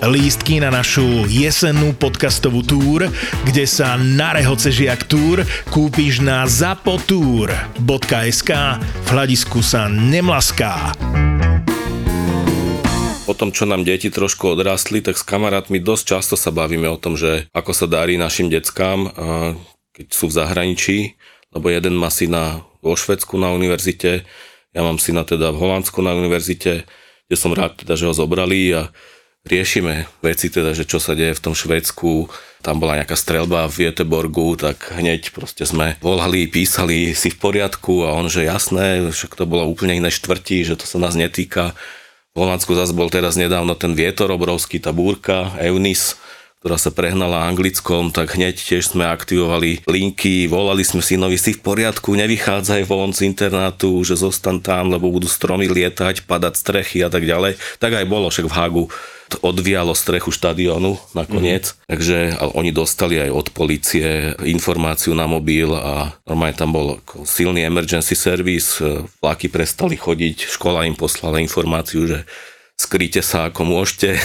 Lístky na našu jesennú podcastovú túr, kde sa na rehoce žiak túr kúpiš na zapotur.sk v hľadisku sa nemlaská. Po tom, čo nám deti trošku odrastli, tak s kamarátmi dosť často sa bavíme o tom, že ako sa darí našim deckám, keď sú v zahraničí, lebo jeden má syna vo Švedsku na univerzite, ja mám syna teda v Holandsku na univerzite, kde som rád teda, že ho zobrali a riešime veci, teda, že čo sa deje v tom Švédsku, tam bola nejaká strelba v Göteborgu, tak hneď proste sme volali, písali si v poriadku a on, že jasné, však to bolo úplne iné štvrti, že to sa nás netýka. V Holandsku zase bol teraz nedávno ten vietor obrovský, tá búrka, Eunice, ktorá sa prehnala anglickom, tak hneď tiež sme aktivovali linky, volali sme synovi si v poriadku, nevychádzaj von z internátu, že zostan tam, lebo budú stromy lietať, padať strechy a tak ďalej. Tak aj bolo, však v Hagu odvialo strechu štadionu nakoniec, mm. takže ale oni dostali aj od policie informáciu na mobil a normálne tam bol silný emergency service, vlaky prestali chodiť, škola im poslala informáciu, že skryte sa ako môžete,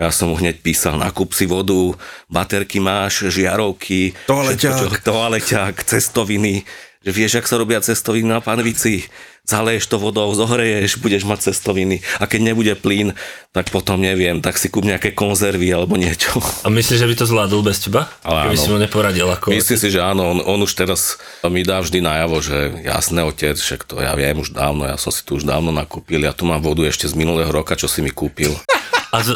ja som mu hneď písal, nakúp si vodu, baterky máš, žiarovky, toaleťák, toaleťák cestoviny, že vieš, ak sa robia cestoviny na panvici, zaleješ to vodou, zohreješ, budeš mať cestoviny a keď nebude plyn, tak potom neviem, tak si kúp nejaké konzervy alebo niečo. A myslíš, že by to zvládol bez teba? Ale Keby áno. si mu neporadil ako... Myslím si, že áno, on, on už teraz mi dá vždy najavo, že jasné otec, však to ja viem už dávno, ja som si tu už dávno nakúpil, ja tu mám vodu ešte z minulého roka, čo si mi kúpil. A z,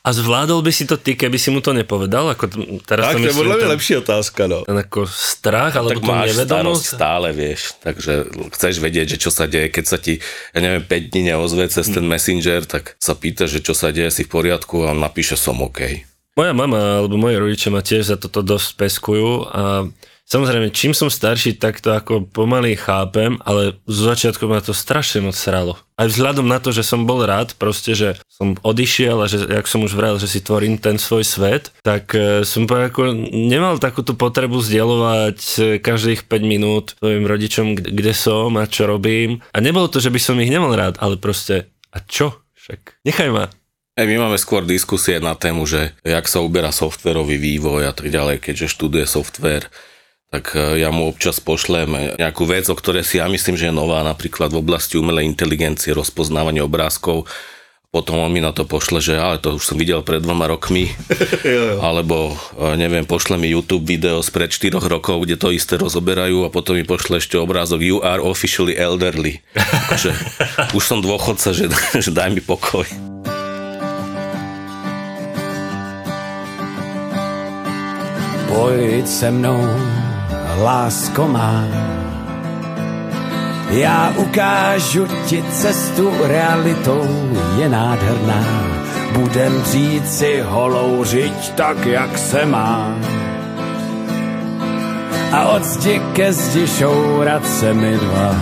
a zvládol by si to ty, keby si mu to nepovedal? Ako teraz tak, to, myslím, to je ten, lepšia otázka, no. Ten ako strach, alebo tak máš nevedomosť? stále, vieš. Takže chceš vedieť, že čo sa deje, keď sa ti, ja neviem, 5 dní neozve cez ten messenger, tak sa pýta, že čo sa deje, si v poriadku a on napíše som OK. Moja mama alebo moji rodičia ma tiež za toto dosť peskujú a Samozrejme, čím som starší, tak to ako pomaly chápem, ale z začiatku ma to strašne moc sralo. Aj vzhľadom na to, že som bol rád, proste, že som odišiel a že, jak som už vral, že si tvorím ten svoj svet, tak e, som ako nemal takúto potrebu zdieľovať e, každých 5 minút svojim rodičom, kde som a čo robím. A nebolo to, že by som ich nemal rád, ale proste, a čo? Však nechaj ma. Aj my máme skôr diskusie na tému, že jak sa uberá softverový vývoj a tak ďalej, keďže študuje software, tak e, ja mu občas pošlem nejakú vec, o ktorej si ja myslím, že je nová, napríklad v oblasti umelej inteligencie, rozpoznávanie obrázkov. Potom on mi na to pošle, že ale to už som videl pred dvoma rokmi. Alebo e, neviem, pošle mi YouTube video z pred 4 rokov, kde to isté rozoberajú a potom mi pošle ešte obrázok You are officially elderly. že už som dôchodca, že, že daj mi pokoj. Pojď se mnou lásko má. Já ukážu ti cestu realitou, je nádherná. Budem říci holou řiď tak, jak se má. A od zdi ke zdi šourat se mi dva.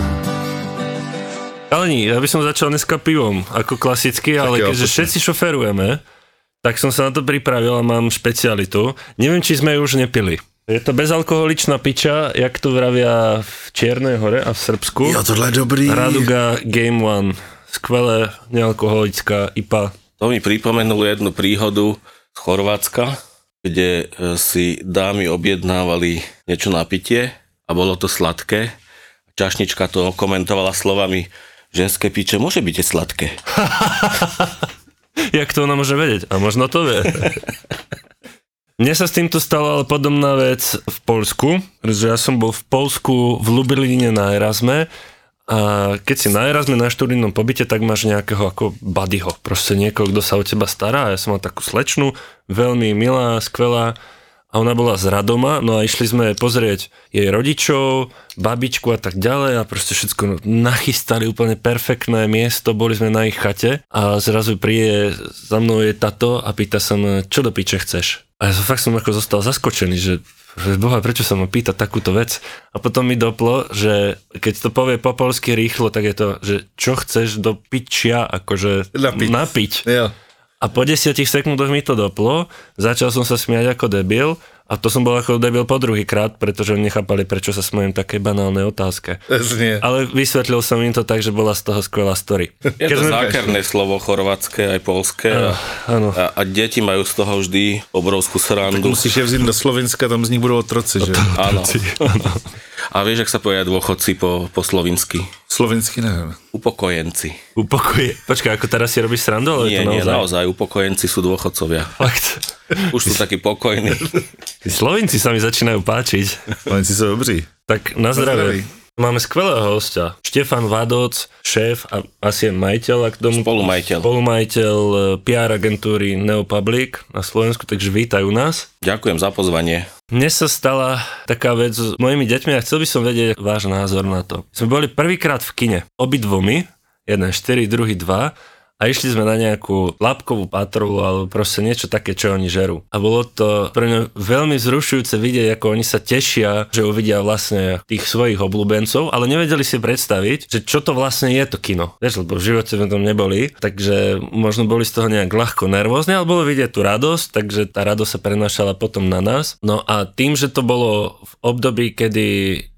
Kalení, ja by som začal dneska pivom, ako klasicky, ale keďže všetci šoferujeme, tak som sa na to pripravil a mám špecialitu. Neviem, či sme ju už nepili. Je to bezalkoholičná piča, jak to vravia v Čiernej hore a v Srbsku. Jo, tohle je dobrý. Raduga Game One. Skvelé nealkoholická IPA. To mi pripomenulo jednu príhodu z Chorvátska, kde e, si dámy objednávali niečo na pitie a bolo to sladké. Čašnička to komentovala slovami ženské piče môže byť sladké. Jak to ona môže vedieť? A možno to vie. Mne sa s týmto stala ale podobná vec v Polsku, pretože ja som bol v Polsku v Lublíne na Erasme a keď si na Erasme na študijnom pobyte, tak máš nejakého ako buddyho, proste niekoho, kto sa o teba stará ja som mal takú slečnu, veľmi milá, skvelá a ona bola z Radoma, no a išli sme pozrieť jej rodičov, babičku a tak ďalej a proste všetko nachystali úplne perfektné miesto, boli sme na ich chate a zrazu príde za mnou je tato a pýta sa ma, čo do piče chceš? A ja fakt som ako zostal zaskočený, že boha, prečo sa ma pýta takúto vec? A potom mi doplo, že keď to povie po polsky rýchlo, tak je to, že čo chceš do pičia, akože Napiť. napiť. Jo. A po desiatich sekundoch mi to doplo, začal som sa smiať ako debil a to som bol ako debil po druhý krát, pretože oni nechápali, prečo sa smejem také banálnej otázke. Znie. Ale vysvetlil som im to tak, že bola z toho skvelá story. Je to zákerné slovo chorvatské aj polské a, Áno. a, a deti majú z toho vždy obrovskú srandu. Musíš je vzít do Slovenska, tam z nich budou otroci, že? Áno. A vieš, ak sa povedia dôchodci po, po slovinsky? Slovinsky neviem. Upokojenci. Upokoje. Počkaj, ako teraz si robíš srandu, ale Nie, to nie, naozaj. naozaj, upokojenci sú dôchodcovia. Fakt. Už sú takí pokojní. Slovinci sa mi začínajú páčiť. Slovenci sú dobří. Tak na zdravie. Máme skvelého hostia. Štefan Vadoc, šéf a asi je majiteľ, ak tomu... Spolumajiteľ. Spolumajiteľ eh, PR agentúry Neopublic na Slovensku, takže vítajú nás. Ďakujem za pozvanie. Mne sa stala taká vec s mojimi deťmi a chcel by som vedieť váš názor na to. Sme boli prvýkrát v kine, obidvomi, jeden 4, druhý 2 a išli sme na nejakú labkovú patrolu alebo proste niečo také, čo oni žerú. A bolo to pre mňa veľmi vzrušujúce vidieť, ako oni sa tešia, že uvidia vlastne tých svojich obľúbencov, ale nevedeli si predstaviť, že čo to vlastne je to kino. Vieš, lebo v živote sme tam neboli, takže možno boli z toho nejak ľahko nervózni, ale bolo vidieť tú radosť, takže tá radosť sa prenášala potom na nás. No a tým, že to bolo v období, kedy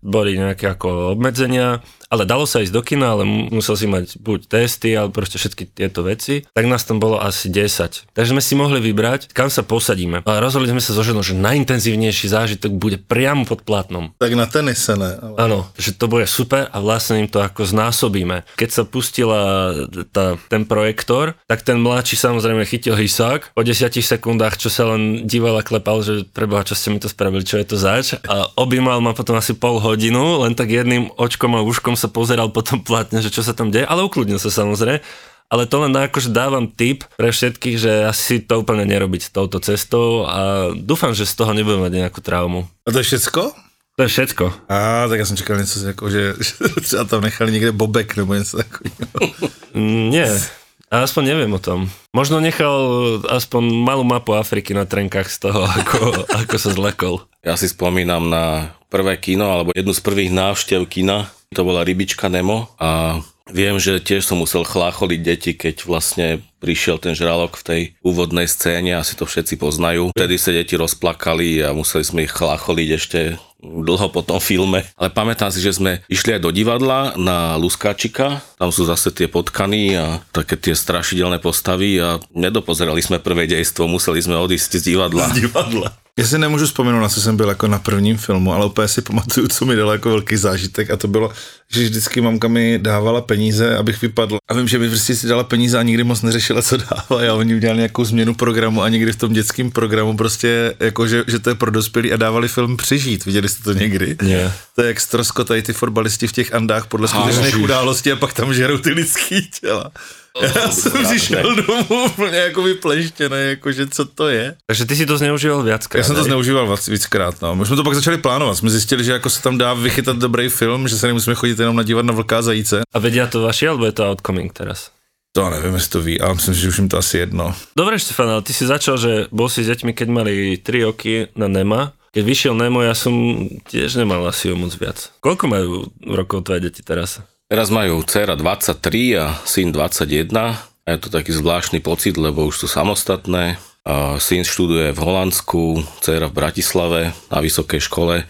boli nejaké ako obmedzenia, ale dalo sa ísť do kina, ale mu- musel si mať buď testy, alebo proste všetky tieto veci, tak nás tam bolo asi 10. Takže sme si mohli vybrať, kam sa posadíme. A rozhodli sme sa so ženou, že najintenzívnejší zážitok bude priamo pod platnom. Tak na tenise ne. Ale... Áno, že to bude super a vlastne im to ako znásobíme. Keď sa pustila tá, ten projektor, tak ten mladší samozrejme chytil hysák. Po 10 sekundách, čo sa len díval a klepal, že preboha, čo ste mi to spravili, čo je to zač. A objímal ma potom asi pol hodinu, len tak jedným očkom a uškom sa pozeral potom platne, že čo sa tam deje, ale ukludnil sa samozrejme. Ale to len akože dávam tip pre všetkých, že asi to úplne nerobiť touto cestou a dúfam, že z toho nebudem mať nejakú traumu. A to je všecko? To je všetko. A tak já jsem čekal něco jako, že, že třeba tam nechali někde bobek nebo něco takového. Mm, Nie. A aspoň neviem o tom. Možno nechal aspoň malú mapu Afriky na trenkách z toho, ako, ako sa zlekol. Ja si spomínam na prvé kino, alebo jednu z prvých návštev kina. To bola Rybička Nemo a viem, že tiež som musel chlácholiť deti, keď vlastne prišiel ten žralok v tej úvodnej scéne, asi to všetci poznajú. Vtedy sa deti rozplakali a museli sme ich chlácholiť ešte dlho po tom filme. Ale pamätám si, že sme išli aj do divadla na Luskáčika, tam sú zase tie potkany a také tie strašidelné postavy a nedopozerali sme prvé dejstvo, museli sme odísť z divadla. divadla. Já si nemůžu vzpomenout, na co jsem byl jako na prvním filmu, ale úplně si pamatuju, co mi dalo jako velký zážitek a to bylo, že vždycky mamka mi dávala peníze, abych vypadl. A vím, že by prostě si dala peníze a nikdy moc neřešila, co dává. A oni udělali nějakou změnu programu a někdy v tom dětském programu prostě, jako že, že to je pro dospělý a dávali film Přežít. Viděli jste to někdy? Nie. To je jak stroskotají ty fotbalisti v těch andách podle skutečných událostí a pak tam žerou ty lidský těla. Já jsem přišel domů úplně jako vypleštěný, jakože co to je. Takže ty si to zneužíval viackrát. Já jsem to zneužíval víckrát, no. My jsme to pak začali plánovat. Jsme zjistili, že jako se tam dá vychytat dobrý film, že se nemusíme chodit jenom na dívat na vlká a zajíce. A vedia to vaši, alebo je to outcoming teraz? To nevím, jestli to ví, ale myslím, že už jim to asi jedno. Dobre, Štefan, ale ty si začal, že bol si s deťmi, keď mali 3 roky na Nema. Keď vyšiel Nemo, ja som tiež nemal asi o moc viac. Koľko majú rokov tvoje deti teraz? Teraz majú dcera 23 a syn 21 a je to taký zvláštny pocit, lebo už sú samostatné. A syn študuje v Holandsku, dcera v Bratislave na vysokej škole.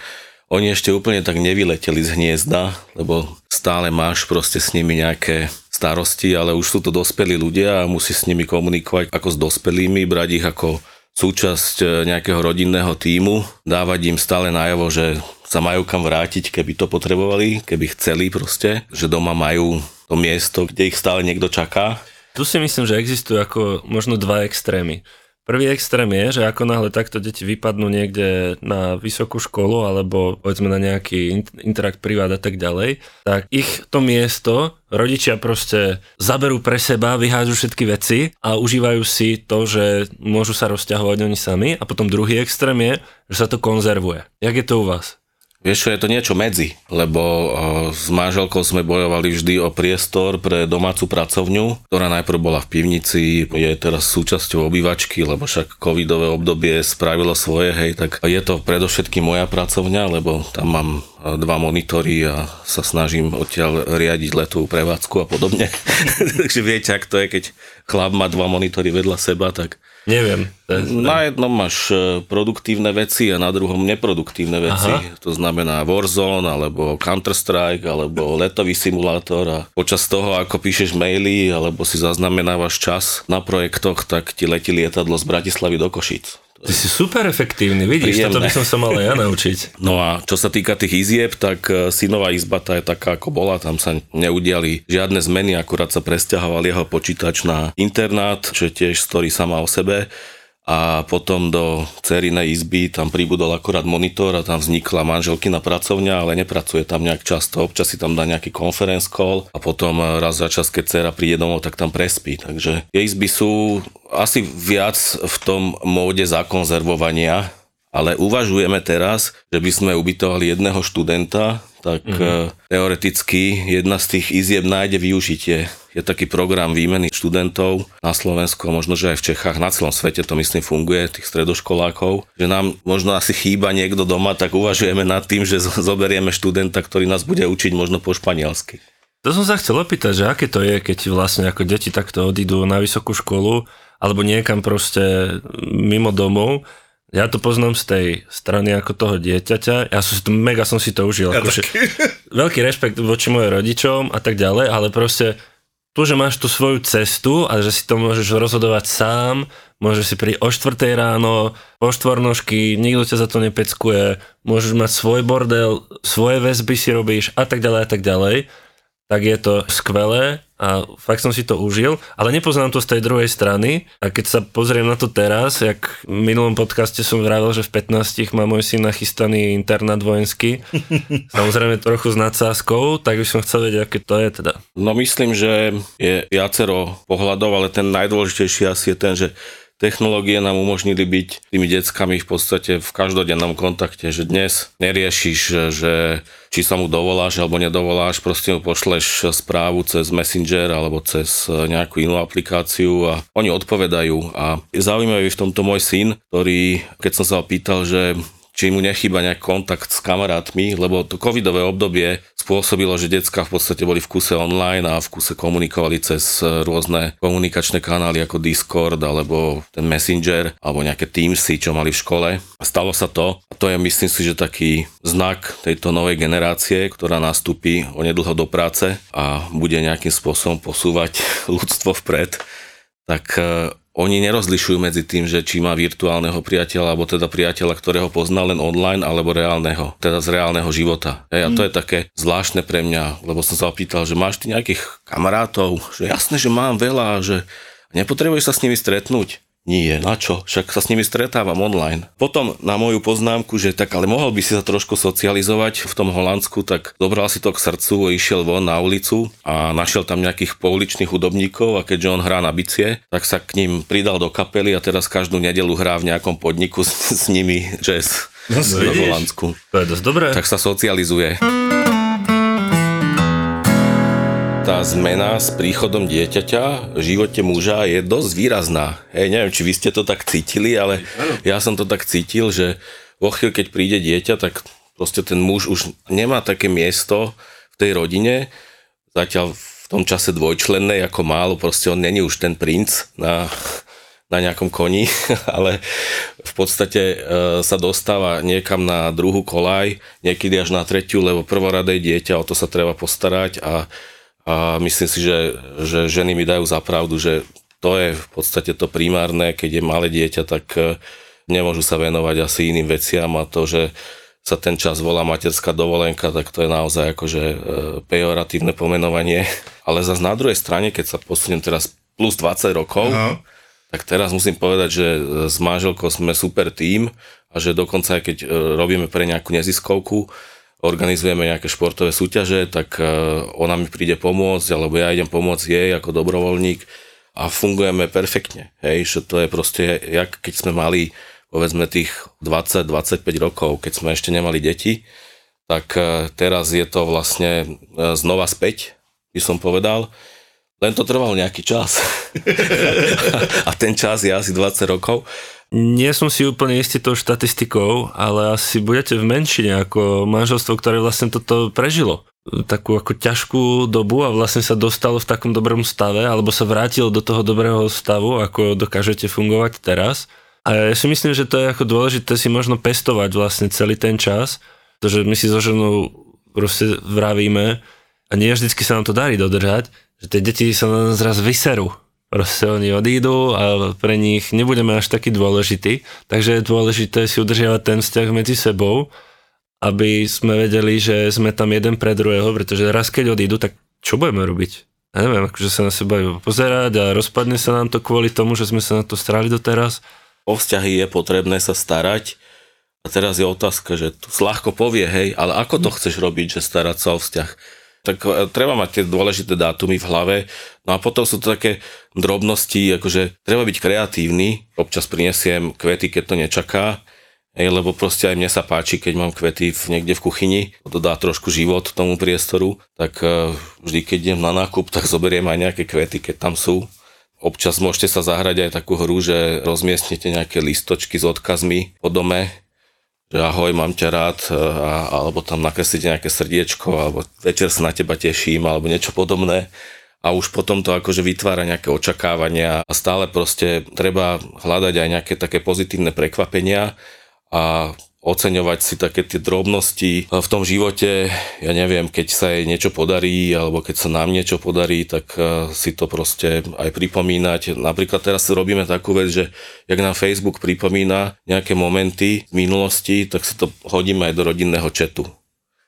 Oni ešte úplne tak nevyleteli z hniezda, lebo stále máš proste s nimi nejaké starosti, ale už sú to dospelí ľudia a musí s nimi komunikovať ako s dospelými, brať ich ako súčasť e, nejakého rodinného týmu, dávať im stále najavo, že sa majú kam vrátiť, keby to potrebovali, keby chceli proste, že doma majú to miesto, kde ich stále niekto čaká. Tu si myslím, že existujú ako možno dva extrémy. Prvý extrém je, že ako náhle takto deti vypadnú niekde na vysokú školu alebo povedzme na nejaký in- interakt privát a tak ďalej, tak ich to miesto rodičia proste zaberú pre seba, vyhážu všetky veci a užívajú si to, že môžu sa rozťahovať oni sami a potom druhý extrém je, že sa to konzervuje. Jak je to u vás? Vieš čo, je to niečo medzi, lebo o, s manželkou sme bojovali vždy o priestor pre domácu pracovňu, ktorá najprv bola v pivnici, je teraz súčasťou obývačky, lebo však covidové obdobie spravilo svoje, hej, tak je to predovšetkým moja pracovňa, lebo tam mám dva monitory a sa snažím odtiaľ riadiť letovú prevádzku a podobne. Takže viete, ak to je, keď chlap má dva monitory vedľa seba, tak Neviem. Je... na jednom máš e, produktívne veci a na druhom neproduktívne veci. Aha. To znamená Warzone, alebo Counter-Strike, alebo letový simulátor a počas toho, ako píšeš maily, alebo si zaznamenávaš čas na projektoch, tak ti letí lietadlo z Bratislavy do Košic. Ty si super efektívny, vidíš, Príjemné. toto by som sa mal aj ja naučiť. No a čo sa týka tých izieb, tak e, synová izba tá je taká ako bola, tam sa neudiali žiadne zmeny, akurát sa presťahoval jeho počítač na internát, čo je tiež story sama o sebe a potom do cerinej izby tam pribudol akurát monitor a tam vznikla manželkina pracovňa, ale nepracuje tam nejak často, občas si tam dá nejaký conference call a potom e, raz za čas, keď dcera príde domov, tak tam prespí. Takže tie izby sú asi viac v tom móde zakonzervovania, ale uvažujeme teraz, že by sme ubytovali jedného študenta, tak mm-hmm. teoreticky jedna z tých izieb nájde využitie. Je taký program výmeny študentov na Slovensku možno, že aj v Čechách, na celom svete to myslím funguje, tých stredoškolákov, že nám možno asi chýba niekto doma, tak uvažujeme nad tým, že zo- zoberieme študenta, ktorý nás bude učiť možno po španielsky. To som sa chcel opýtať, že aké to je, keď vlastne ako deti takto odídu na vysokú školu alebo niekam proste mimo domov. Ja to poznám z tej strany ako toho dieťaťa. Ja som si to, mega som si to užil. Ja akože, veľký rešpekt voči mojim rodičom a tak ďalej, ale proste tu, že máš tú svoju cestu a že si to môžeš rozhodovať sám, môžeš si prísť o 4 ráno, po štvornožky, nikto ťa za to nepeckuje, môžeš mať svoj bordel, svoje väzby si robíš a tak ďalej a tak ďalej, tak je to skvelé a fakt som si to užil, ale nepoznám to z tej druhej strany a keď sa pozriem na to teraz, jak v minulom podcaste som vravel, že v 15 má môj syn nachystaný internát vojenský, samozrejme trochu s nadsázkou, tak by som chcel vedieť, aké to je teda. No myslím, že je viacero pohľadov, ale ten najdôležitejší asi je ten, že technológie nám umožnili byť tými deckami v podstate v každodennom kontakte, že dnes neriešiš, že či sa mu dovoláš alebo nedovoláš, proste mu pošleš správu cez Messenger alebo cez nejakú inú aplikáciu a oni odpovedajú. A je zaujímavý v tomto môj syn, ktorý, keď som sa ho pýtal, že či mu nechýba nejak kontakt s kamarátmi, lebo to covidové obdobie spôsobilo, že decka v podstate boli v kuse online a v kuse komunikovali cez e, rôzne komunikačné kanály ako Discord alebo ten Messenger alebo nejaké Teamsy, čo mali v škole. Stalo sa to a to je myslím si, že taký znak tejto novej generácie, ktorá nastúpi onedlho do práce a bude nejakým spôsobom posúvať ľudstvo vpred, tak e, oni nerozlišujú medzi tým, že či má virtuálneho priateľa, alebo teda priateľa, ktorého pozná len online, alebo reálneho, teda z reálneho života. Hej, a to je také zvláštne pre mňa, lebo som sa opýtal, že máš ty nejakých kamarátov, že jasné, že mám veľa, že nepotrebuješ sa s nimi stretnúť. Nie, na čo? Však sa s nimi stretávam online. Potom na moju poznámku, že tak ale mohol by si sa trošku socializovať v tom Holandsku, tak dobral si to k srdcu, išiel von na ulicu a našiel tam nejakých pouličných hudobníkov a keďže on hrá na bicie, tak sa k ním pridal do kapely a teraz každú nedelu hrá v nejakom podniku s, s nimi jazz No, v? Holandsku. To je dosť dobré. Tak sa socializuje. Tá zmena s príchodom dieťaťa v živote muža je dosť výrazná. Hej, neviem, či vy ste to tak cítili, ale ja som to tak cítil, že vo chvíli, keď príde dieťa, tak proste ten muž už nemá také miesto v tej rodine, zatiaľ v tom čase dvojčlennej ako málo, proste on není už ten princ na, na nejakom koni, ale v podstate e, sa dostáva niekam na druhú kolaj, niekedy až na tretiu, lebo prvoradé dieťa, o to sa treba postarať a, a myslím si, že, že ženy mi dajú za pravdu, že to je v podstate to primárne, keď je malé dieťa, tak e, nemôžu sa venovať asi iným veciam a to, že sa ten čas volá materská dovolenka, tak to je naozaj akože e, pejoratívne pomenovanie. Ale zase na druhej strane, keď sa posuniem teraz plus 20 rokov, No. tak teraz musím povedať, že s manželkou sme super tým a že dokonca aj keď e, robíme pre nejakú neziskovku, organizujeme nejaké športové súťaže, tak e, ona mi príde pomôcť, alebo ja idem pomôcť jej ako dobrovoľník a fungujeme perfektne. Hej, že to je proste, jak keď sme mali povedzme tých 20-25 rokov, keď sme ešte nemali deti, tak e, teraz je to vlastne e, znova späť, by som povedal. Len to trvalo nejaký čas. a ten čas je asi 20 rokov. Nie som si úplne istý tou štatistikou, ale asi budete v menšine ako manželstvo, ktoré vlastne toto prežilo. Takú ako ťažkú dobu a vlastne sa dostalo v takom dobrom stave, alebo sa vrátilo do toho dobrého stavu, ako dokážete fungovať teraz. A ja si myslím, že to je ako dôležité si možno pestovať vlastne celý ten čas, pretože my si so ženou proste vravíme a nie vždycky sa nám to darí dodržať, že tie deti sa na nás raz vyserú proste oni odídu a pre nich nebudeme až taký dôležitý, takže je dôležité si udržiavať ten vzťah medzi sebou, aby sme vedeli, že sme tam jeden pre druhého, pretože raz keď odídu, tak čo budeme robiť? Ja neviem, akože sa na seba pozerať a rozpadne sa nám to kvôli tomu, že sme sa na to strali doteraz. O vzťahy je potrebné sa starať a teraz je otázka, že tu ľahko povie, hej, ale ako to chceš robiť, že starať sa o vzťah? Tak e, treba mať tie dôležité dátumy v hlave. No a potom sú to také drobnosti, akože treba byť kreatívny, občas prinesiem kvety, keď to nečaká, Ej, lebo proste aj mne sa páči, keď mám kvety v, niekde v kuchyni, to dá trošku život tomu priestoru, tak uh, vždy, keď idem na nákup, tak zoberiem aj nejaké kvety, keď tam sú. Občas môžete sa zahrať aj takú hru, že rozmiestnete nejaké listočky s odkazmi po dome, že ahoj, mám ťa rád, e, a, alebo tam nakreslíte nejaké srdiečko, alebo večer sa na teba teším, alebo niečo podobné. A už potom to akože vytvára nejaké očakávania a stále proste treba hľadať aj nejaké také pozitívne prekvapenia a oceňovať si také tie drobnosti v tom živote, ja neviem, keď sa jej niečo podarí, alebo keď sa nám niečo podarí, tak e, si to proste aj pripomínať. Napríklad teraz robíme takú vec, že jak nám Facebook pripomína nejaké momenty z minulosti, tak si to hodíme aj do rodinného četu.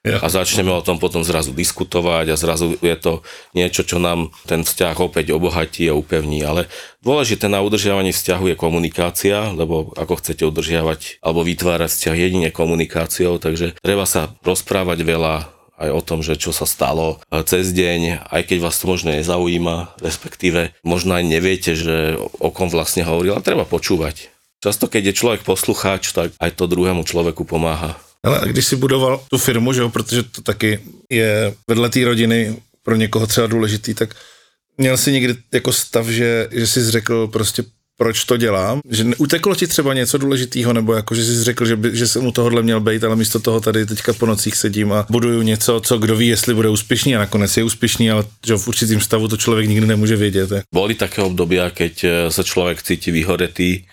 A začneme o tom potom zrazu diskutovať a zrazu je to niečo, čo nám ten vzťah opäť obohatí a upevní. Ale dôležité na udržiavaní vzťahu je komunikácia, lebo ako chcete udržiavať alebo vytvárať vzťah jedine komunikáciou, takže treba sa rozprávať veľa, aj o tom, že čo sa stalo cez deň, aj keď vás to možno nezaujíma, respektíve možno aj neviete, že o kom vlastne hovoril, a treba počúvať. Často, keď je človek poslucháč, tak aj to druhému človeku pomáha. Ale když si budoval tu firmu, že jo, protože to taky je vedle té rodiny pro někoho třeba důležitý, tak měl si někdy jako stav, že, že jsi řekl prostě proč to dělám, že uteklo ti třeba něco důležitého, nebo jako, že jsi řekl, že, by, že jsem u tohohle měl být, ale místo toho tady teďka po nocích sedím a buduju něco, co kdo ví, jestli bude úspěšný a nakonec je úspěšný, ale že v určitým stavu to člověk nikdy nemůže vědět. Boli také obdobia, keď eh, sa človek cíti vyhoretý,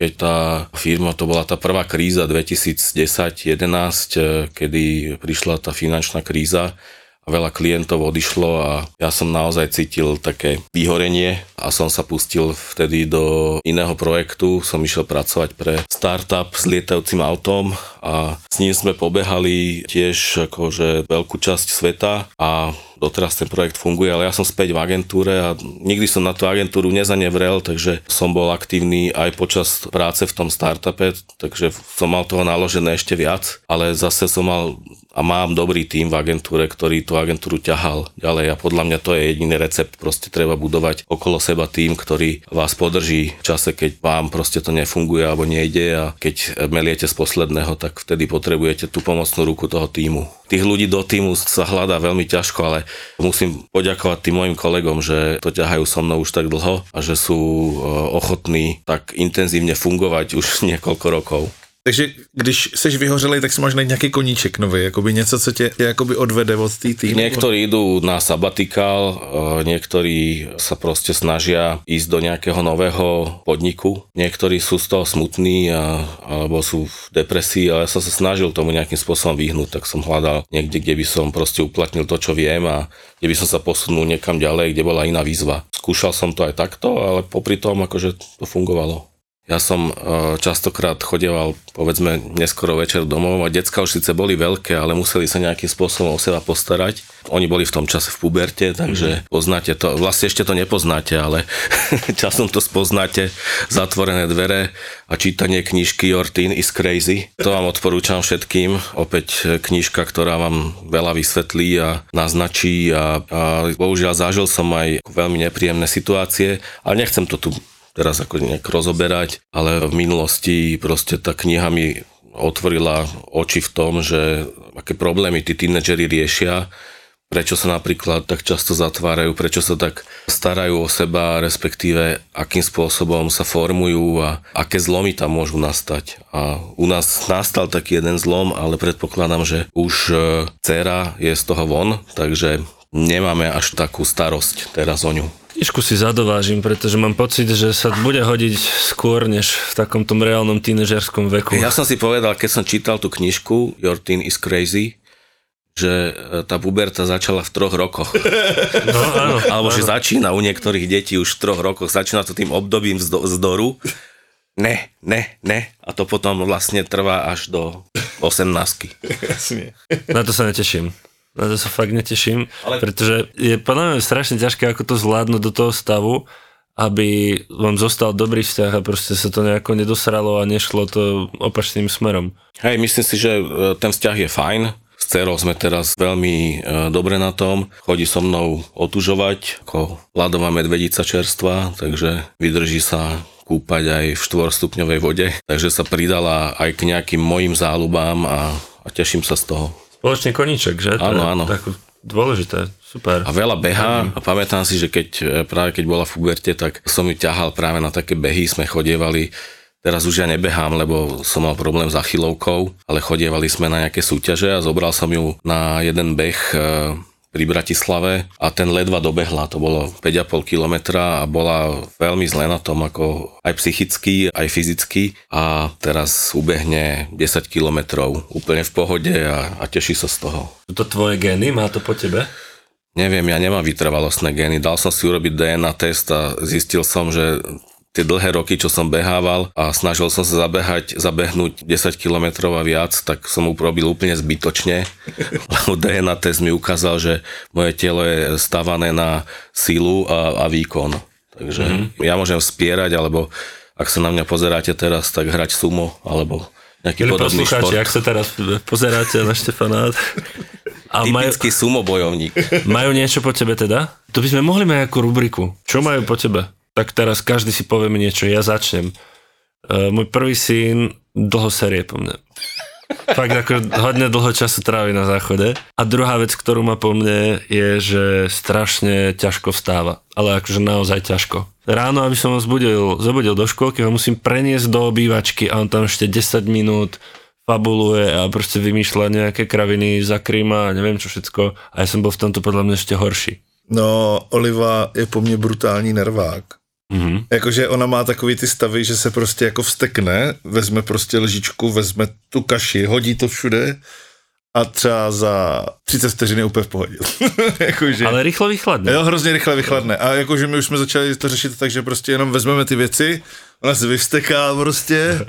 keď tá firma, to bola tá prvá kríza 2010-11, eh, kedy prišla tá finančná kríza a veľa klientov odišlo a ja som naozaj cítil také vyhorenie a som sa pustil vtedy do iného projektu. Som išiel pracovať pre startup s lietajúcim autom a s ním sme pobehali tiež akože veľkú časť sveta a doteraz ten projekt funguje, ale ja som späť v agentúre a nikdy som na tú agentúru nezanevrel, takže som bol aktívny aj počas práce v tom startupe, takže som mal toho naložené ešte viac, ale zase som mal a mám dobrý tým v agentúre, ktorý tú agentúru ťahal ďalej a podľa mňa to je jediný recept, proste treba budovať okolo seba tým, ktorý vás podrží v čase, keď vám proste to nefunguje alebo nejde a keď meliete z posledného, tak vtedy potrebujete tú pomocnú ruku toho týmu. Tých ľudí do týmu sa hľadá veľmi ťažko, ale musím poďakovať tým mojim kolegom, že to ťahajú so mnou už tak dlho a že sú e, ochotní tak intenzívne fungovať už niekoľko rokov. Takže když jsi vyhořelý, tak si máš najít nějaký koníček nový, jakoby něco, co tě, tě jakoby odvede od té týmu. Niektorí idú na sabatikál, e, niektorí sa proste snažia ísť do nejakého nového podniku, niektorí sú z toho smutní a, alebo sú v depresii, ale ja som sa snažil tomu nejakým spôsobom vyhnúť, tak som hľadal niekde, kde by som proste uplatnil to, čo viem a kde by som sa posunul niekam ďalej, kde bola iná výzva. Skúšal som to aj takto, ale popri tom akože to fungovalo. Ja som e, častokrát chodieval, povedzme, neskoro večer domov a decka už síce boli veľké, ale museli sa nejakým spôsobom o seba postarať. Oni boli v tom čase v puberte, takže mm. poznáte to, vlastne ešte to nepoznáte, ale časom to spoznáte, zatvorené dvere a čítanie knižky Your Teen is Crazy. To vám odporúčam všetkým. Opäť knižka, ktorá vám veľa vysvetlí a naznačí a, a bohužiaľ zažil som aj veľmi nepríjemné situácie, ale nechcem to tu teraz ako nejak rozoberať, ale v minulosti proste tá kniha mi otvorila oči v tom, že aké problémy tí tínedžeri riešia, prečo sa napríklad tak často zatvárajú, prečo sa tak starajú o seba, respektíve akým spôsobom sa formujú a aké zlomy tam môžu nastať. A u nás nastal taký jeden zlom, ale predpokladám, že už e, dcera je z toho von, takže nemáme až takú starosť teraz o ňu. Knižku si zadovážim, pretože mám pocit, že sa bude hodiť skôr, než v takom tom reálnom tínežerskom veku. Ja som si povedal, keď som čítal tú knižku Your Teen is Crazy, že e, tá puberta začala v troch rokoch. No, áno, Alebo že áno. začína u niektorých detí už v troch rokoch, začína to tým obdobím vzdo- vzdoru. Ne, ne, ne. A to potom vlastne trvá až do 18. Jasně. Na to sa neteším. Na to sa fakt neteším, Ale- pretože je podľa mňa strašne ťažké, ako to zvládnuť do toho stavu, aby vám zostal dobrý vzťah a proste sa to nejako nedosralo a nešlo to opačným smerom. Hej, myslím si, že e, ten vzťah je fajn. S dcerou sme teraz veľmi e, dobre na tom. Chodí so mnou otužovať ako ľadová medvedica čerstva, takže vydrží sa kúpať aj v štvorstupňovej vode. Takže sa pridala aj k nejakým mojim záľubám a, a teším sa z toho. Spoločný koníček, že? Áno, áno. Dôležité, super. A veľa behá a pamätám si, že keď e, práve keď bola v puberte, tak som ju ťahal práve na také behy, sme chodievali Teraz už ja nebehám, lebo som mal problém s achilovkou, ale chodievali sme na nejaké súťaže a zobral som ju na jeden beh e, pri Bratislave a ten ledva dobehla, to bolo 5,5 kilometra a bola veľmi zle na tom, ako aj psychicky, aj fyzicky a teraz ubehne 10 kilometrov úplne v pohode a, a teší sa z toho. To tvoje gény? Má to po tebe? Neviem, ja nemám vytrvalostné gény. Dal som si urobiť DNA test a zistil som, že tie dlhé roky, čo som behával a snažil som sa zabehať, zabehnúť 10 km a viac, tak som urobil úplne zbytočne, lebo DNA test mi ukázal, že moje telo je stavané na sílu a, a výkon. Takže mm-hmm. ja môžem spierať, alebo ak sa na mňa pozeráte teraz, tak hrať sumo, alebo nejaký Milí podobný šport. ak sa teraz pozeráte na Štefana a majú, Typický sumobojovník. majú niečo po tebe teda? To by sme mohli mať ako rubriku. Čo majú po tebe? Tak teraz každý si povie mi niečo, ja začnem. Uh, môj prvý syn dlho série po mne. Fakt ako hodne dlho času trávi na záchode. A druhá vec, ktorú má po mne, je, že strašne ťažko vstáva. Ale akože naozaj ťažko. Ráno, aby som ho zbudil, zobudil do školky, ho musím preniesť do obývačky a on tam ešte 10 minút fabuluje a proste vymýšľa nejaké kraviny, zakrýma a neviem čo všetko. A ja som bol v tomto podľa mňa ešte horší. No, Oliva je po mně brutální nervák. Mhm. Jakože ona má takový ty stavy, že se prostě jako vstekne, vezme prostě lžičku, vezme tu kaši, hodí to všude a třeba za 30 vteřin je úplně v pohodě. jakože, Ale rýchlo vychladne. Jo, hrozně rychle vychladne. A jakože my už jsme začali to řešit tak, že prostě jenom vezmeme ty věci, ona se vyvsteká prostě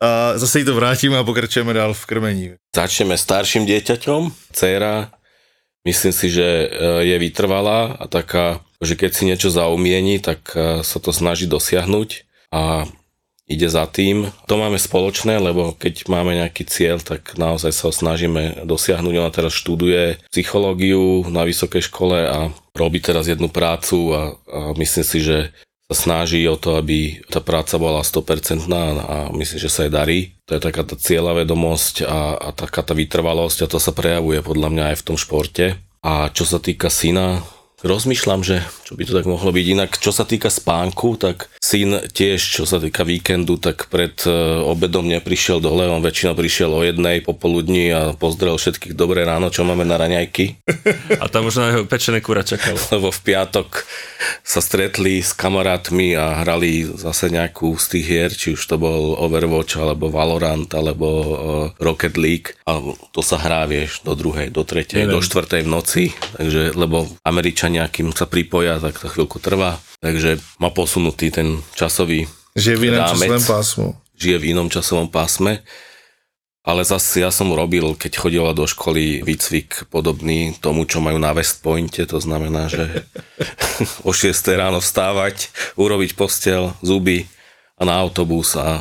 a zase jí to vrátíme a pokračujeme dál v krmení. Začneme starším dieťaťom. Dcera, myslím si, že e, je vytrvalá a taká, že keď si niečo zaumieni, tak e, sa to snaží dosiahnuť a ide za tým. To máme spoločné, lebo keď máme nejaký cieľ, tak naozaj sa ho snažíme dosiahnuť. Ona teraz študuje psychológiu na vysokej škole a robí teraz jednu prácu a, a myslím si, že sa snaží o to, aby tá práca bola 100% a myslím, že sa jej darí. To je taká tá cieľavedomosť a, a taká tá vytrvalosť a to sa prejavuje podľa mňa aj v tom športe. A čo sa týka syna, rozmýšľam, že čo by to tak mohlo byť. Inak, čo sa týka spánku, tak syn tiež, čo sa týka víkendu, tak pred e, obedom neprišiel dole, on väčšinou prišiel o jednej popoludní a pozdrel všetkých dobré ráno, čo máme na raňajky A tam už na jeho pečené kura čakalo. lebo v piatok sa stretli s kamarátmi a hrali zase nejakú z tých hier, či už to bol Overwatch, alebo Valorant, alebo uh, Rocket League. A to sa hrá, vieš, do druhej, do tretej, Neviem. do štvrtej v noci, takže, lebo Američania, kým sa pripoja, tak to chvíľku trvá. Takže má posunutý ten časový Že je v jiném Rámec. časovém pásmu. žije v inom časovom pásme. Ale zase ja som robil, keď chodila do školy, výcvik podobný tomu, čo majú na West Pointe. To znamená, že o 6 ráno vstávať, urobiť postel, zuby a na autobus a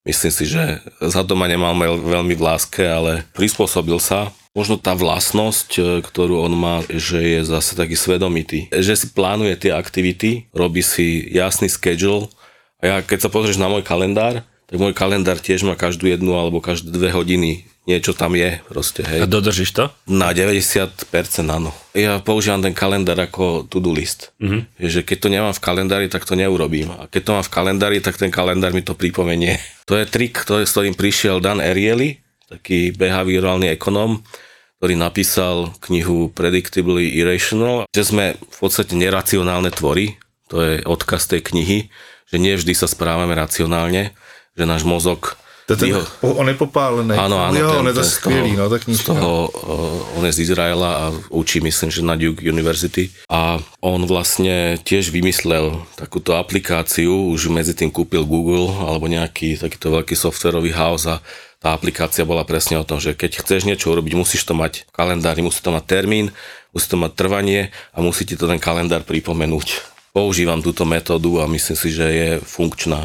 myslím si, že za to ma nemal veľ- veľmi v láske, ale prispôsobil sa. Možno tá vlastnosť, e, ktorú on má, že je zase taký svedomitý. Že si plánuje tie aktivity, robí si jasný schedule a ja keď sa pozrieš na môj kalendár, tak môj kalendár tiež má každú jednu alebo každé dve hodiny niečo tam je, proste, hej. A dodržíš to? Na 90% áno. Ja používam ten kalendár ako to-do list. Mm-hmm. Že keď to nemám v kalendári, tak to neurobím. A keď to mám v kalendári, tak ten kalendár mi to pripomenie. To je trik, to je, s ktorým prišiel Dan Ariely, taký behaviorálny ekonóm, ktorý napísal knihu Predictably Irrational, že sme v podstate neracionálne tvory, to je odkaz tej knihy, že nie vždy sa správame racionálne, že náš mozog to ten, Výho... on je popálený. Áno, áno. Jo, ten, on je to skvělý, no, tak z toho, uh, on je z Izraela a učí, myslím, že na Duke University. A on vlastne tiež vymyslel takúto aplikáciu, už medzi tým kúpil Google alebo nejaký takýto veľký softwarový house a tá aplikácia bola presne o tom, že keď chceš niečo urobiť, musíš to mať v kalendári, musí to mať termín, musí to mať trvanie a musí ti to ten kalendár pripomenúť. Používam túto metódu a myslím si, že je funkčná.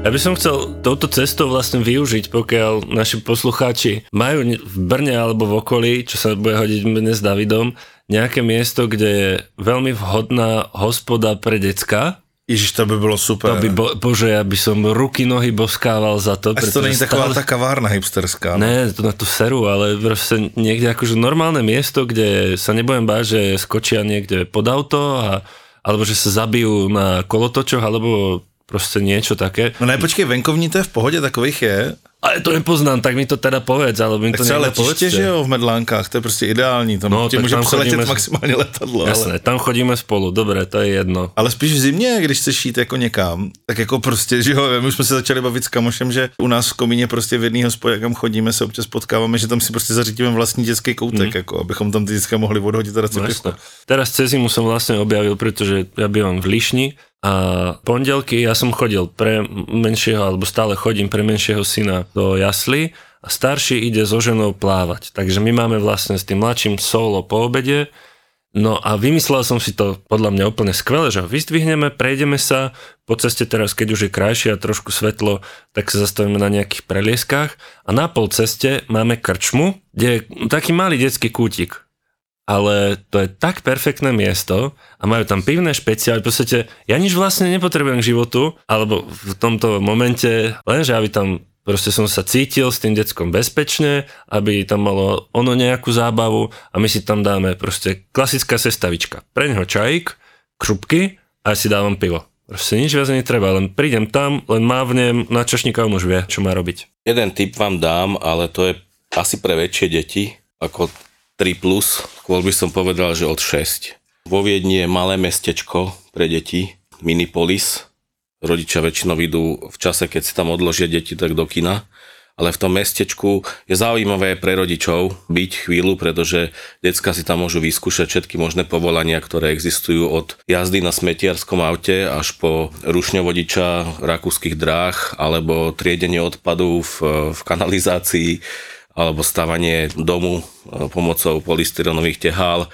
Ja by som chcel touto cestou vlastne využiť, pokiaľ naši poslucháči majú v Brne alebo v okolí, čo sa bude hodiť mne s Davidom, nejaké miesto, kde je veľmi vhodná hospoda pre decka, Ježiš, to by bolo super. To by, bo, bože, ja by som ruky, nohy boskával za to. Až to není taková tá kavárna hipsterská. No? Ne, to na tú seru, ale proste niekde akože normálne miesto, kde sa nebudem báť, že skočia niekde pod auto a, alebo že sa zabijú na kolotočoch, alebo proste niečo také. No ne, počkej, venkovní to je v pohode, takových je. Ale to nepoznám, tak mi to teda povedz, alebo mi tak to niekto letiště, že jo, v Medlánkách, to je prostě ideální, tam no, může přeletět maximálně letadlo. Jasné, ale... tam chodíme spolu, dobré, to je jedno. Ale spíš v zimě, když chceš jít jako někam, tak jako prostě, že jo, my už jsme se začali bavit s kamošem, že u nás v komíně prostě v jedný hospodě, kam chodíme, se občas potkáváme, že tam si prostě zařídíme vlastní dětský koutek, hmm. jako, abychom tam ty děcka mohli odhodit teda no, Teraz cez zimu som vlastne objavil, pretože ja bývam v Lišni a pondelky ja som chodil pre menšieho, alebo stále chodím pre menšieho syna do jasly a starší ide so ženou plávať. Takže my máme vlastne s tým mladším solo po obede, No a vymyslel som si to podľa mňa úplne skvelé, že ho vyzdvihneme, prejdeme sa, po ceste teraz, keď už je krajšie a trošku svetlo, tak sa zastavíme na nejakých prelieskách. A na pol ceste máme krčmu, kde je taký malý detský kútik ale to je tak perfektné miesto a majú tam pivné špeciály. V podstate ja nič vlastne nepotrebujem k životu, alebo v tomto momente, lenže aby tam proste som sa cítil s tým deckom bezpečne, aby tam malo ono nejakú zábavu a my si tam dáme proste klasická sestavička. Pre neho čajík, krupky a ja si dávam pivo. Proste nič viac netreba, len prídem tam, len mávnem, na čašníka on už vie, čo má robiť. Jeden tip vám dám, ale to je asi pre väčšie deti, ako 3+, plus, skôr by som povedal, že od 6. Vo Viedni je malé mestečko pre deti, Minipolis. Rodičia väčšinou idú v čase, keď si tam odložia deti, tak do kina. Ale v tom mestečku je zaujímavé pre rodičov byť chvíľu, pretože decka si tam môžu vyskúšať všetky možné povolania, ktoré existujú od jazdy na smetiarskom aute až po rušňovodiča rakúskych dráh alebo triedenie odpadu v, v kanalizácii alebo stavanie domu e, pomocou polystyrenových tehál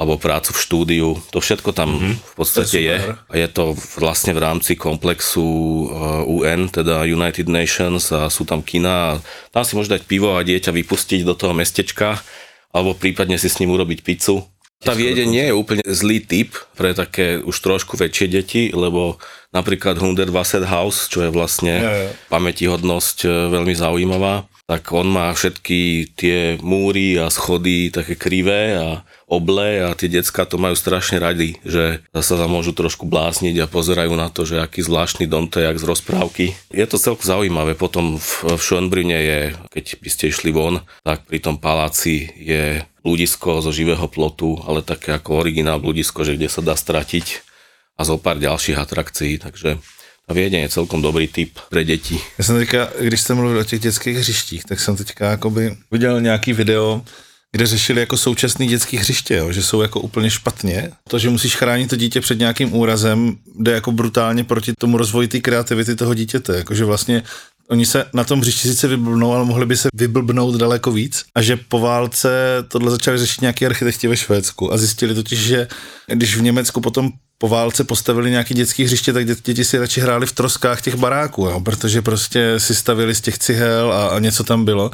alebo prácu v štúdiu. To všetko tam mm-hmm. v podstate je. A je to vlastne v rámci komplexu UN, e, teda United Nations a sú tam kina. Tam si môže dať pivo a dieťa vypustiť do toho mestečka alebo prípadne si s ním urobiť pizzu. Tá Viedeň nie je úplne zlý typ pre také už trošku väčšie deti, lebo napríklad Hundred Wasset House, čo je vlastne ja, ja. pamätihodnosť e, veľmi zaujímavá, tak on má všetky tie múry a schody také krivé a oble a tie decka to majú strašne radi, že sa tam môžu trošku blásniť a pozerajú na to, že aký zvláštny dom to je, jak z rozprávky. Je to celkom zaujímavé. Potom v, v je, keď by ste išli von, tak pri tom paláci je ľudisko zo živého plotu, ale také ako originál ľudisko, že kde sa dá stratiť a zo pár ďalších atrakcií, takže a Viedeň je celkom dobrý typ pre děti. Já jsem teďka, když jsem mluvil o těch dětských hřištích, tak jsem teďka jakoby viděl nějaký video, kde řešili jako současný dětský hřiště, jo, že jsou jako úplně špatně. To, že musíš chránit to dítě před nějakým úrazem, jde jako brutálně proti tomu rozvoji té kreativity toho dítěte. Jakože vlastně Oni se na tom hřišti sice vyblbnou, ale mohli by se vyblbnout daleko víc. A že po válce tohle začali řešit nějaký architekti ve Švédsku a zjistili totiž, že když v Německu potom po válce postavili nějaký dětský hřiště, tak děti si radši hráli v troskách těch baráků, jo, protože prostě si stavili z těch cihel a, a něco tam bylo.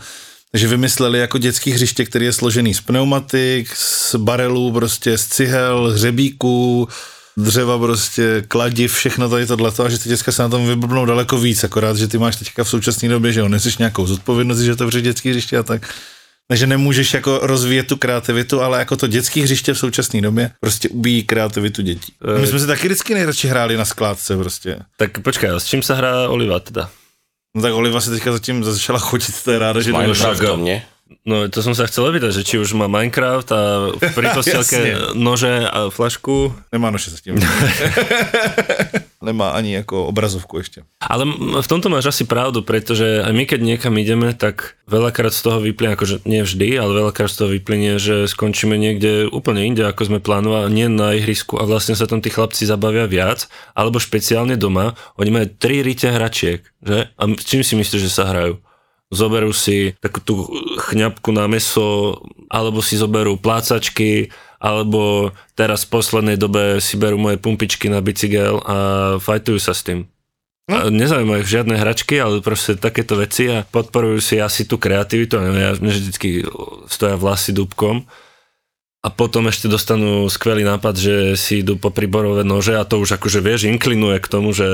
Takže vymysleli jako dětský hřiště, který je složený z pneumatik, z barelů, prostě z cihel, hřebíků, dřeva prostě, kladiv, všechno tady tohle a že ty děcka se na tom vyblbnou daleko víc, akorát, že ty máš teďka v současné době, že jo, neseš nějakou zodpovědnost, že to dětský hřiště a tak. Takže nemůžeš jako rozvíjet tu kreativitu, ale jako to dětské hřiště v současné době prostě ubíjí kreativitu dětí. E, My jsme si taky vždycky nejradši hráli na skládce prostě. Tak počkaj, s čím sa hrá Oliva teda? No tak Oliva si teďka zatím začala chodit, to je ráda, že to Minecraftom, nie? No to som sa chcel opýtať, že či už má Minecraft a pri postielke nože a flašku. Nemá nože sa s tím. Nemá ani ako obrazovku ešte. Ale v tomto máš asi pravdu, pretože aj my keď niekam ideme, tak veľakrát z toho vyplynie, akože nie vždy, ale veľakrát z toho vyplynie, že skončíme niekde úplne inde, ako sme plánovali, nie na ihrisku a vlastne sa tam tí chlapci zabavia viac, alebo špeciálne doma. Oni majú tri rite hračiek, že? A čím si myslíš, že sa hrajú? Zoberú si takú tú chňapku na meso, alebo si zoberú plácačky, alebo teraz v poslednej dobe si berú moje pumpičky na bicykel a fajtujú sa s tým. No. Nezaujímajú ich žiadne hračky, ale proste takéto veci a podporujú si asi tú kreativitu. Neviem, ja mne vždycky stoja vlasy dúbkom a potom ešte dostanú skvelý nápad, že si idú po priborové nože a to už akože vieš, inklinuje k tomu, že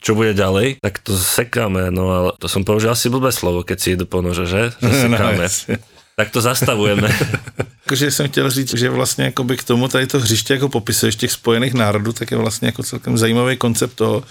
čo bude ďalej, tak to sekáme, no ale to som použil asi blbé slovo, keď si idú po nože, že? Že sekáme. No, tak to zastavujeme. Takže jsem chtěl říct, že vlastně jakoby k tomu tady to hřiště jako popisuješ těch spojených národů, tak je vlastně jako celkem zajímavý koncept toho,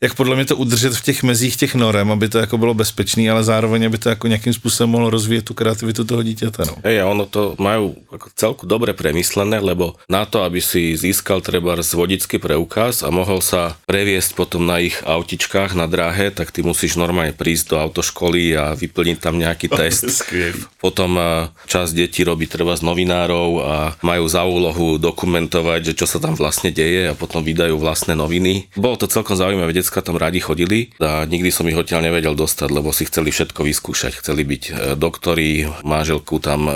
jak podle mě to udržet v těch mezích těch norem, aby to jako bylo bezpečné, ale zároveň aby to jako nějakým způsobem mohlo rozvíjet tu kreativitu toho dítěte. No. Hej, a ono to majú ako celku dobre premyslené, lebo na to, aby si získal treba vodický preukaz a mohol sa previesť potom na ich autičkách na dráhe, tak ty musíš normálne prísť do autoškoly a vyplniť tam nejaký test. Potom čas detí robí treba z novinárov a majú za úlohu dokumentovať, že čo sa tam vlastne deje a potom vydajú vlastné noviny. Bolo to celkom zaujímavé, decka tam radi chodili a nikdy som ich odtiaľ nevedel dostať, lebo si chceli všetko vyskúšať. Chceli byť e, doktori, manželku tam e,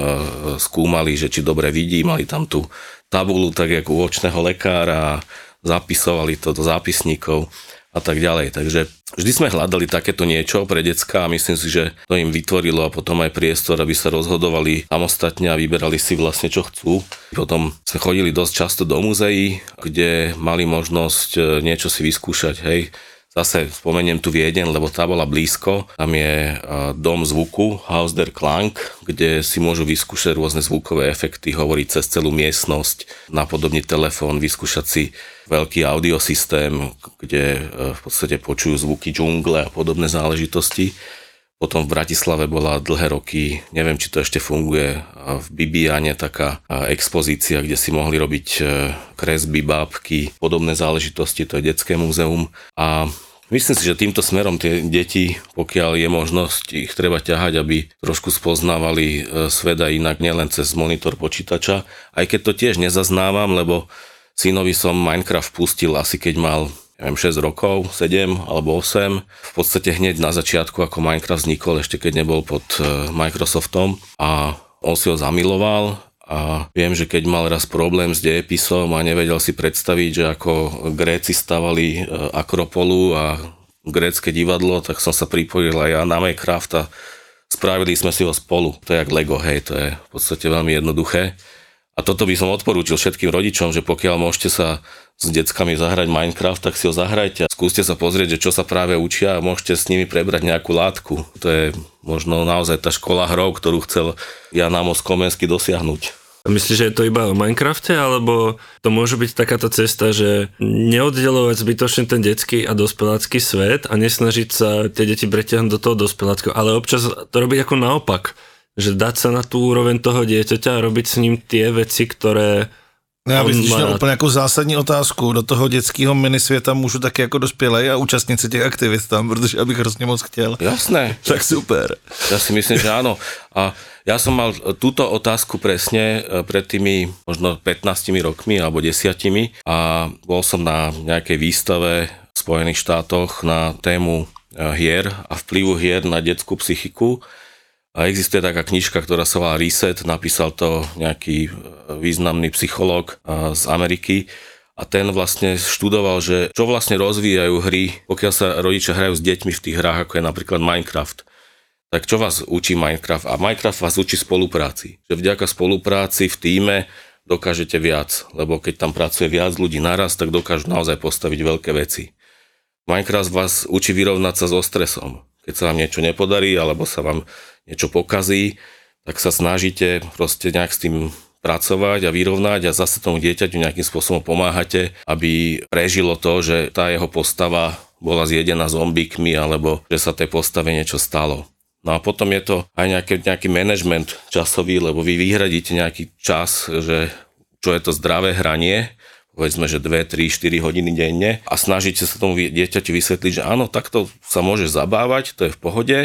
skúmali, že či dobre vidí, mali tam tú tabulu tak jak u očného lekára a zapisovali to do zápisníkov a tak ďalej. Takže vždy sme hľadali takéto niečo pre decka a myslím si, že to im vytvorilo a potom aj priestor, aby sa rozhodovali samostatne a vyberali si vlastne čo chcú. Potom sme chodili dosť často do muzeí, kde mali možnosť e, niečo si vyskúšať, hej, Zase spomeniem tu Viedeň, lebo tá bola blízko. Tam je dom zvuku, Haus der Klang, kde si môžu vyskúšať rôzne zvukové efekty, hovoriť cez celú miestnosť, napodobniť telefón, vyskúšať si veľký audiosystém, kde e, v podstate počujú zvuky džungle a podobné záležitosti. Potom v Bratislave bola dlhé roky, neviem, či to ešte funguje, v Bibiane taká expozícia, kde si mohli robiť e, kresby, bábky, podobné záležitosti, to je detské múzeum. A Myslím si, že týmto smerom tie deti, pokiaľ je možnosť, ich treba ťahať, aby trošku spoznávali e, sveda inak, nielen cez monitor počítača, aj keď to tiež nezaznávam, lebo synovi som Minecraft pustil asi keď mal neviem, 6 rokov, 7 alebo 8. V podstate hneď na začiatku, ako Minecraft vznikol, ešte keď nebol pod e, Microsoftom a on si ho zamiloval a viem, že keď mal raz problém s dejepisom a nevedel si predstaviť, že ako Gréci stavali e, Akropolu a grécke divadlo, tak som sa pripojil aj ja na Minecraft a spravili sme si ho spolu. To je jak Lego, hej, to je v podstate veľmi jednoduché. A toto by som odporúčil všetkým rodičom, že pokiaľ môžete sa s deckami zahrať Minecraft, tak si ho zahrajte a skúste sa pozrieť, že čo sa práve učia a môžete s nimi prebrať nejakú látku. To je možno naozaj tá škola hrov, ktorú chcel Jan Amos Komensky dosiahnuť. Myslíš, že je to iba o Minecrafte, alebo to môže byť takáto cesta, že neoddelovať zbytočne ten detský a dospelácky svet a nesnažiť sa tie deti preťahnuť do toho dospeláckého, ale občas to robiť ako naopak, že dať sa na tú úroveň toho dieťaťa a robiť s ním tie veci, ktoré No já bych měl úplně jako zásadní otázku. Do toho dětského minisvěta můžu taky jako dospělej a účastnit se těch aktivit tam, protože abych hrozně moc chtěl. Jasné. Tak super. Ja si myslím, že áno. A ja som mal túto otázku presne e, pred tými možno 15 rokmi alebo 10 a bol som na nejakej výstave v Spojených štátoch na tému e, hier a vplyvu hier na detskú psychiku a existuje taká knižka, ktorá sa volá Reset, napísal to nejaký e, významný psychológ e, z Ameriky a ten vlastne študoval, že čo vlastne rozvíjajú hry, pokiaľ sa rodičia hrajú s deťmi v tých hrách, ako je napríklad Minecraft. Tak čo vás učí Minecraft? A Minecraft vás učí spolupráci. Že vďaka spolupráci v týme dokážete viac, lebo keď tam pracuje viac ľudí naraz, tak dokážu naozaj postaviť veľké veci. Minecraft vás učí vyrovnať sa so stresom. Keď sa vám niečo nepodarí, alebo sa vám niečo pokazí, tak sa snažíte proste nejak s tým pracovať a vyrovnať a zase tomu dieťaťu nejakým spôsobom pomáhate, aby prežilo to, že tá jeho postava bola zjedená zombikmi alebo že sa tej postave niečo stalo. No a potom je to aj nejaký, nejaký management časový, lebo vy vyhradíte nejaký čas, že čo je to zdravé hranie, povedzme, že 2, 3, 4 hodiny denne a snažíte sa tomu dieťaťu vysvetliť, že áno, takto sa môže zabávať, to je v pohode,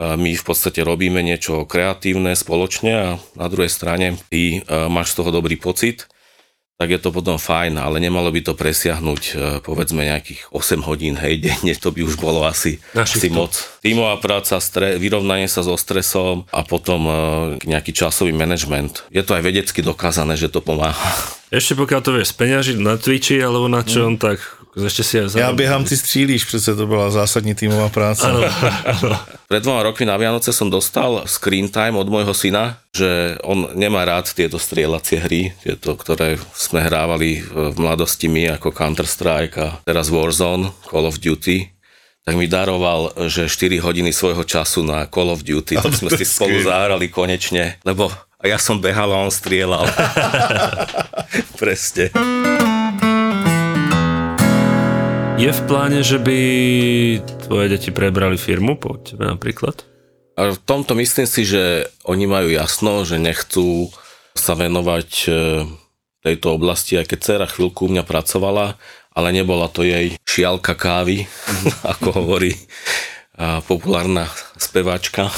my v podstate robíme niečo kreatívne spoločne a na druhej strane ty máš z toho dobrý pocit tak je to potom fajn, ale nemalo by to presiahnuť e, povedzme nejakých 8 hodín, hej, denne, to by už bolo asi, asi moc. Tímová práca, stre, vyrovnanie sa so stresom a potom e, nejaký časový management. Je to aj vedecky dokázané, že to pomáha. Ešte pokiaľ to vieš speňažiť na Twitchi alebo na čom, mm. tak ešte si aj Ja bieham, ty střílíš, přece to bola zásadní tímová práca. Ano, ano. Pred dvoma rokmi na Vianoce som dostal screen time od môjho syna, že on nemá rád tieto strieľacie hry, tieto, ktoré sme hrávali v mladosti my ako Counter-Strike a teraz Warzone, Call of Duty tak mi daroval, že 4 hodiny svojho času na Call of Duty, tak sme si spolu zahrali konečne, lebo ja som behal a on strieľal. Presne. Je v pláne, že by tvoje deti prebrali firmu po tebe napríklad? A v tomto myslím si, že oni majú jasno, že nechcú sa venovať e, tejto oblasti, aj keď dcera chvíľku u mňa pracovala, ale nebola to jej šialka kávy, ako hovorí populárna speváčka.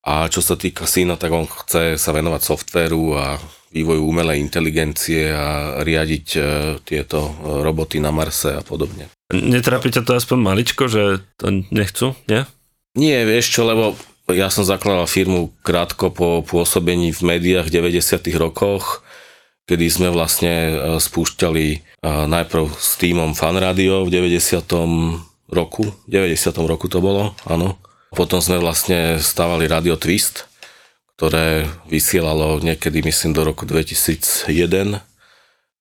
A čo sa týka syna, tak on chce sa venovať softvéru a vývoju umelej inteligencie a riadiť e, tieto e, roboty na Marse a podobne. Netrápi ťa to aspoň maličko, že to nechcú, nie? Nie, vieš čo, lebo ja som zakladal firmu krátko po pôsobení v médiách v 90 rokoch, kedy sme vlastne e, spúšťali najprv s týmom Fan Radio v 90. roku, 90. roku to bolo, áno. Potom sme vlastne stávali Radio Twist, ktoré vysielalo niekedy, myslím, do roku 2001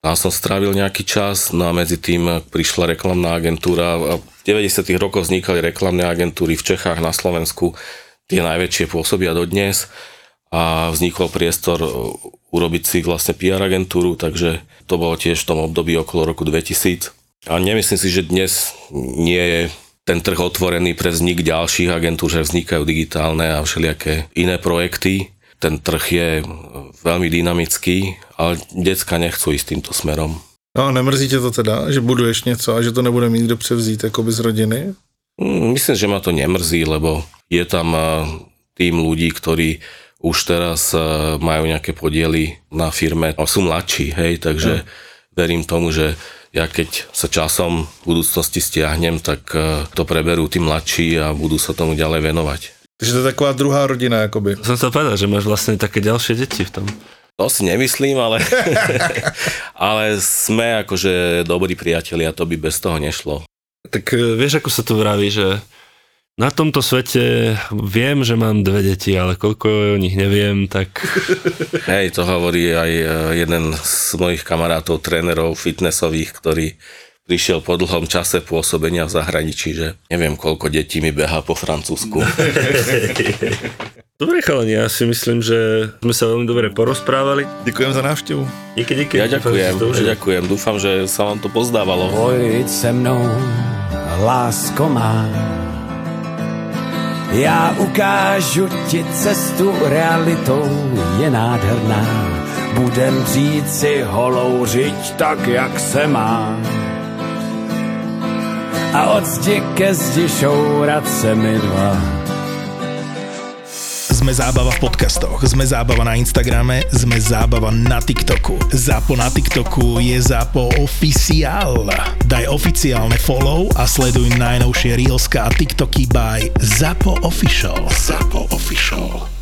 tam som strávil nejaký čas, no a medzi tým prišla reklamná agentúra. V 90. rokoch vznikali reklamné agentúry v Čechách, na Slovensku. Tie najväčšie pôsobia dodnes a vznikol priestor urobiť si vlastne PR agentúru, takže to bolo tiež v tom období okolo roku 2000. A nemyslím si, že dnes nie je ten trh otvorený pre vznik ďalších agentúr, že vznikajú digitálne a všelijaké iné projekty ten trh je veľmi dynamický, ale decka nechcú ísť týmto smerom. No a nemrzí tě to teda, že buduješ něco a že to nebude mít kdo převzít akoby z rodiny? Mm, myslím, že ma to nemrzí, lebo je tam tým ľudí, ktorí už teraz majú nejaké podiely na firme a sú mladší, hej, takže no. verím tomu, že ja keď sa časom v budúcnosti stiahnem, tak to preberú tí mladší a budú sa tomu ďalej venovať. Takže to je taková druhá rodina, akoby. Som sa povedal, že máš vlastne také ďalšie deti v tom. To si nemyslím, ale, ale sme akože dobrí priatelia, to by bez toho nešlo. Tak e, vieš, ako sa tu vraví, že na tomto svete viem, že mám dve deti, ale koľko o nich neviem, tak... Hej, to hovorí aj e, jeden z mojich kamarátov, trénerov fitnessových, ktorý prišiel po dlhom čase pôsobenia v zahraničí, že neviem, koľko detí mi beha po Francúzsku. Dobre chalani, ja si myslím, že sme sa veľmi dobre porozprávali. Ďakujem za návštevu. Díky, díky. Ja ďakujem, ja ďakujem. Dúfam, že sa vám to pozdávalo. Pojď se mnou, lásko má. Já ukážu ti cestu realitou, je nádherná. Budem říci holou řiď tak, jak se má a od zdi ke zdi šourat se mi dva. Sme zábava v podcastoch, sme zábava na Instagrame, sme zábava na TikToku. Zápo na TikToku je Zápo oficiál. Daj oficiálne follow a sleduj najnovšie Reelska a TikToky by Zápo Official. Zápo Official.